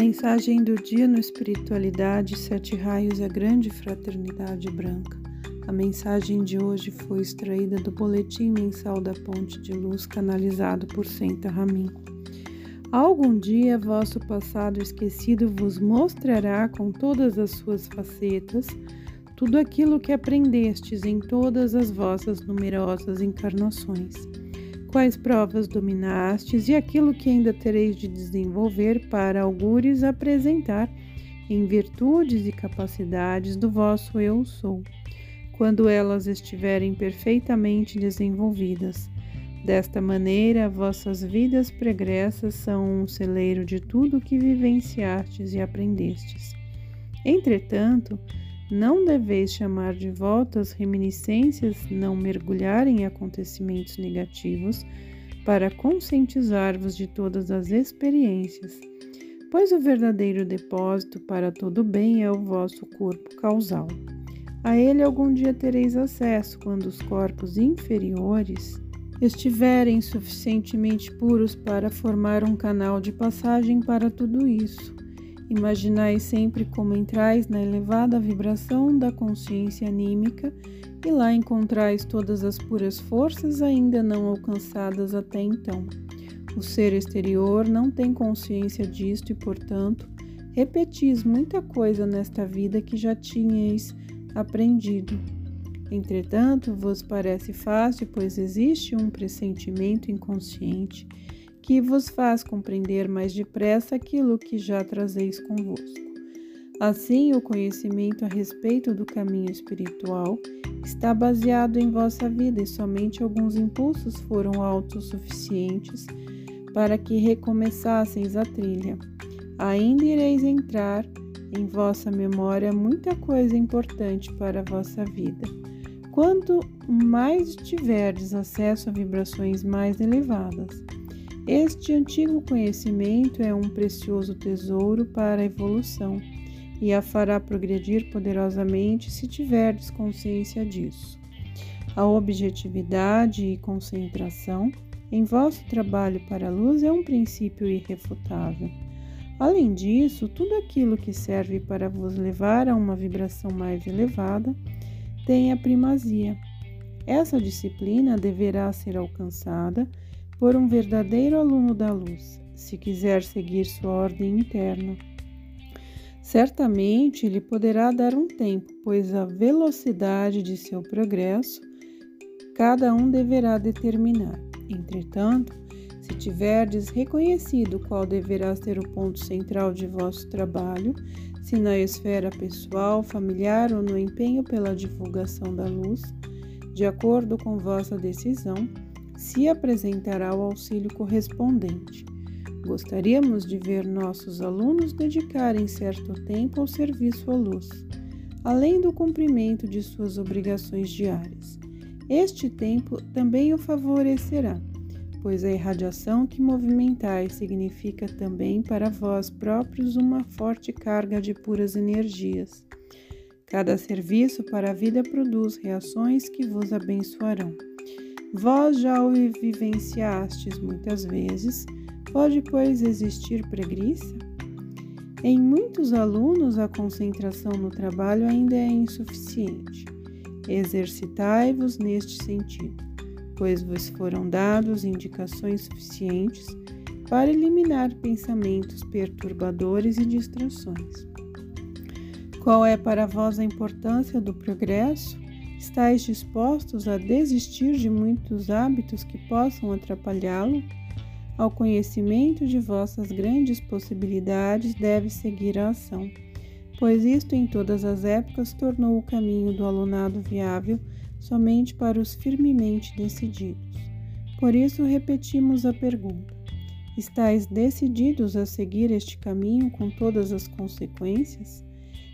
Mensagem do dia no Espiritualidade, Sete Raios a Grande Fraternidade Branca. A mensagem de hoje foi extraída do Boletim Mensal da Ponte de Luz, canalizado por Senta Ramin. Algum dia vosso passado esquecido vos mostrará com todas as suas facetas tudo aquilo que aprendestes em todas as vossas numerosas encarnações quais provas dominastes e aquilo que ainda tereis de desenvolver para augures apresentar em virtudes e capacidades do vosso eu sou, quando elas estiverem perfeitamente desenvolvidas. Desta maneira, vossas vidas pregressas são um celeiro de tudo o que vivenciastes e aprendestes. Entretanto, não deveis chamar de volta as reminiscências, não mergulhar em acontecimentos negativos, para conscientizar-vos de todas as experiências, pois o verdadeiro depósito para todo bem é o vosso corpo causal. A ele algum dia tereis acesso quando os corpos inferiores estiverem suficientemente puros para formar um canal de passagem para tudo isso Imaginai sempre como entrais na elevada vibração da consciência anímica e lá encontrais todas as puras forças ainda não alcançadas até então. O ser exterior não tem consciência disto e, portanto, repetis muita coisa nesta vida que já tinhais aprendido. Entretanto, vos parece fácil, pois existe um pressentimento inconsciente que vos faz compreender mais depressa aquilo que já trazeis convosco. Assim, o conhecimento a respeito do caminho espiritual está baseado em vossa vida e somente alguns impulsos foram autossuficientes para que recomeçasseis a trilha. Ainda ireis entrar em vossa memória muita coisa importante para a vossa vida. Quanto mais tiverdes acesso a vibrações mais elevadas, este antigo conhecimento é um precioso tesouro para a evolução e a fará progredir poderosamente se tiverdes consciência disso. A objetividade e concentração em vosso trabalho para a luz é um princípio irrefutável. Além disso, tudo aquilo que serve para vos levar a uma vibração mais elevada tem a primazia. Essa disciplina deverá ser alcançada por um verdadeiro aluno da luz, se quiser seguir sua ordem interna. Certamente ele poderá dar um tempo, pois a velocidade de seu progresso cada um deverá determinar. Entretanto, se tiverdes reconhecido qual deverá ser o ponto central de vosso trabalho, se na esfera pessoal, familiar ou no empenho pela divulgação da luz, de acordo com vossa decisão, se apresentará o auxílio correspondente. Gostaríamos de ver nossos alunos dedicarem certo tempo ao serviço à luz, além do cumprimento de suas obrigações diárias. Este tempo também o favorecerá, pois a irradiação que movimentais significa também para vós próprios uma forte carga de puras energias. Cada serviço para a vida produz reações que vos abençoarão. Vós já o vivenciastes muitas vezes, pode, pois, existir preguiça? Em muitos alunos, a concentração no trabalho ainda é insuficiente. Exercitai-vos neste sentido, pois vos foram dados indicações suficientes para eliminar pensamentos perturbadores e distrações. Qual é para vós a importância do progresso? Estais dispostos a desistir de muitos hábitos que possam atrapalhá-lo? Ao conhecimento de vossas grandes possibilidades deve seguir a ação, pois isto em todas as épocas tornou o caminho do alunado viável somente para os firmemente decididos. Por isso repetimos a pergunta: Estais decididos a seguir este caminho com todas as consequências?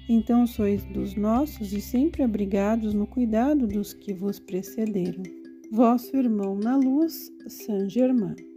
Então sois dos nossos e sempre abrigados no cuidado dos que vos precederam. Vosso irmão na luz, Saint Germain.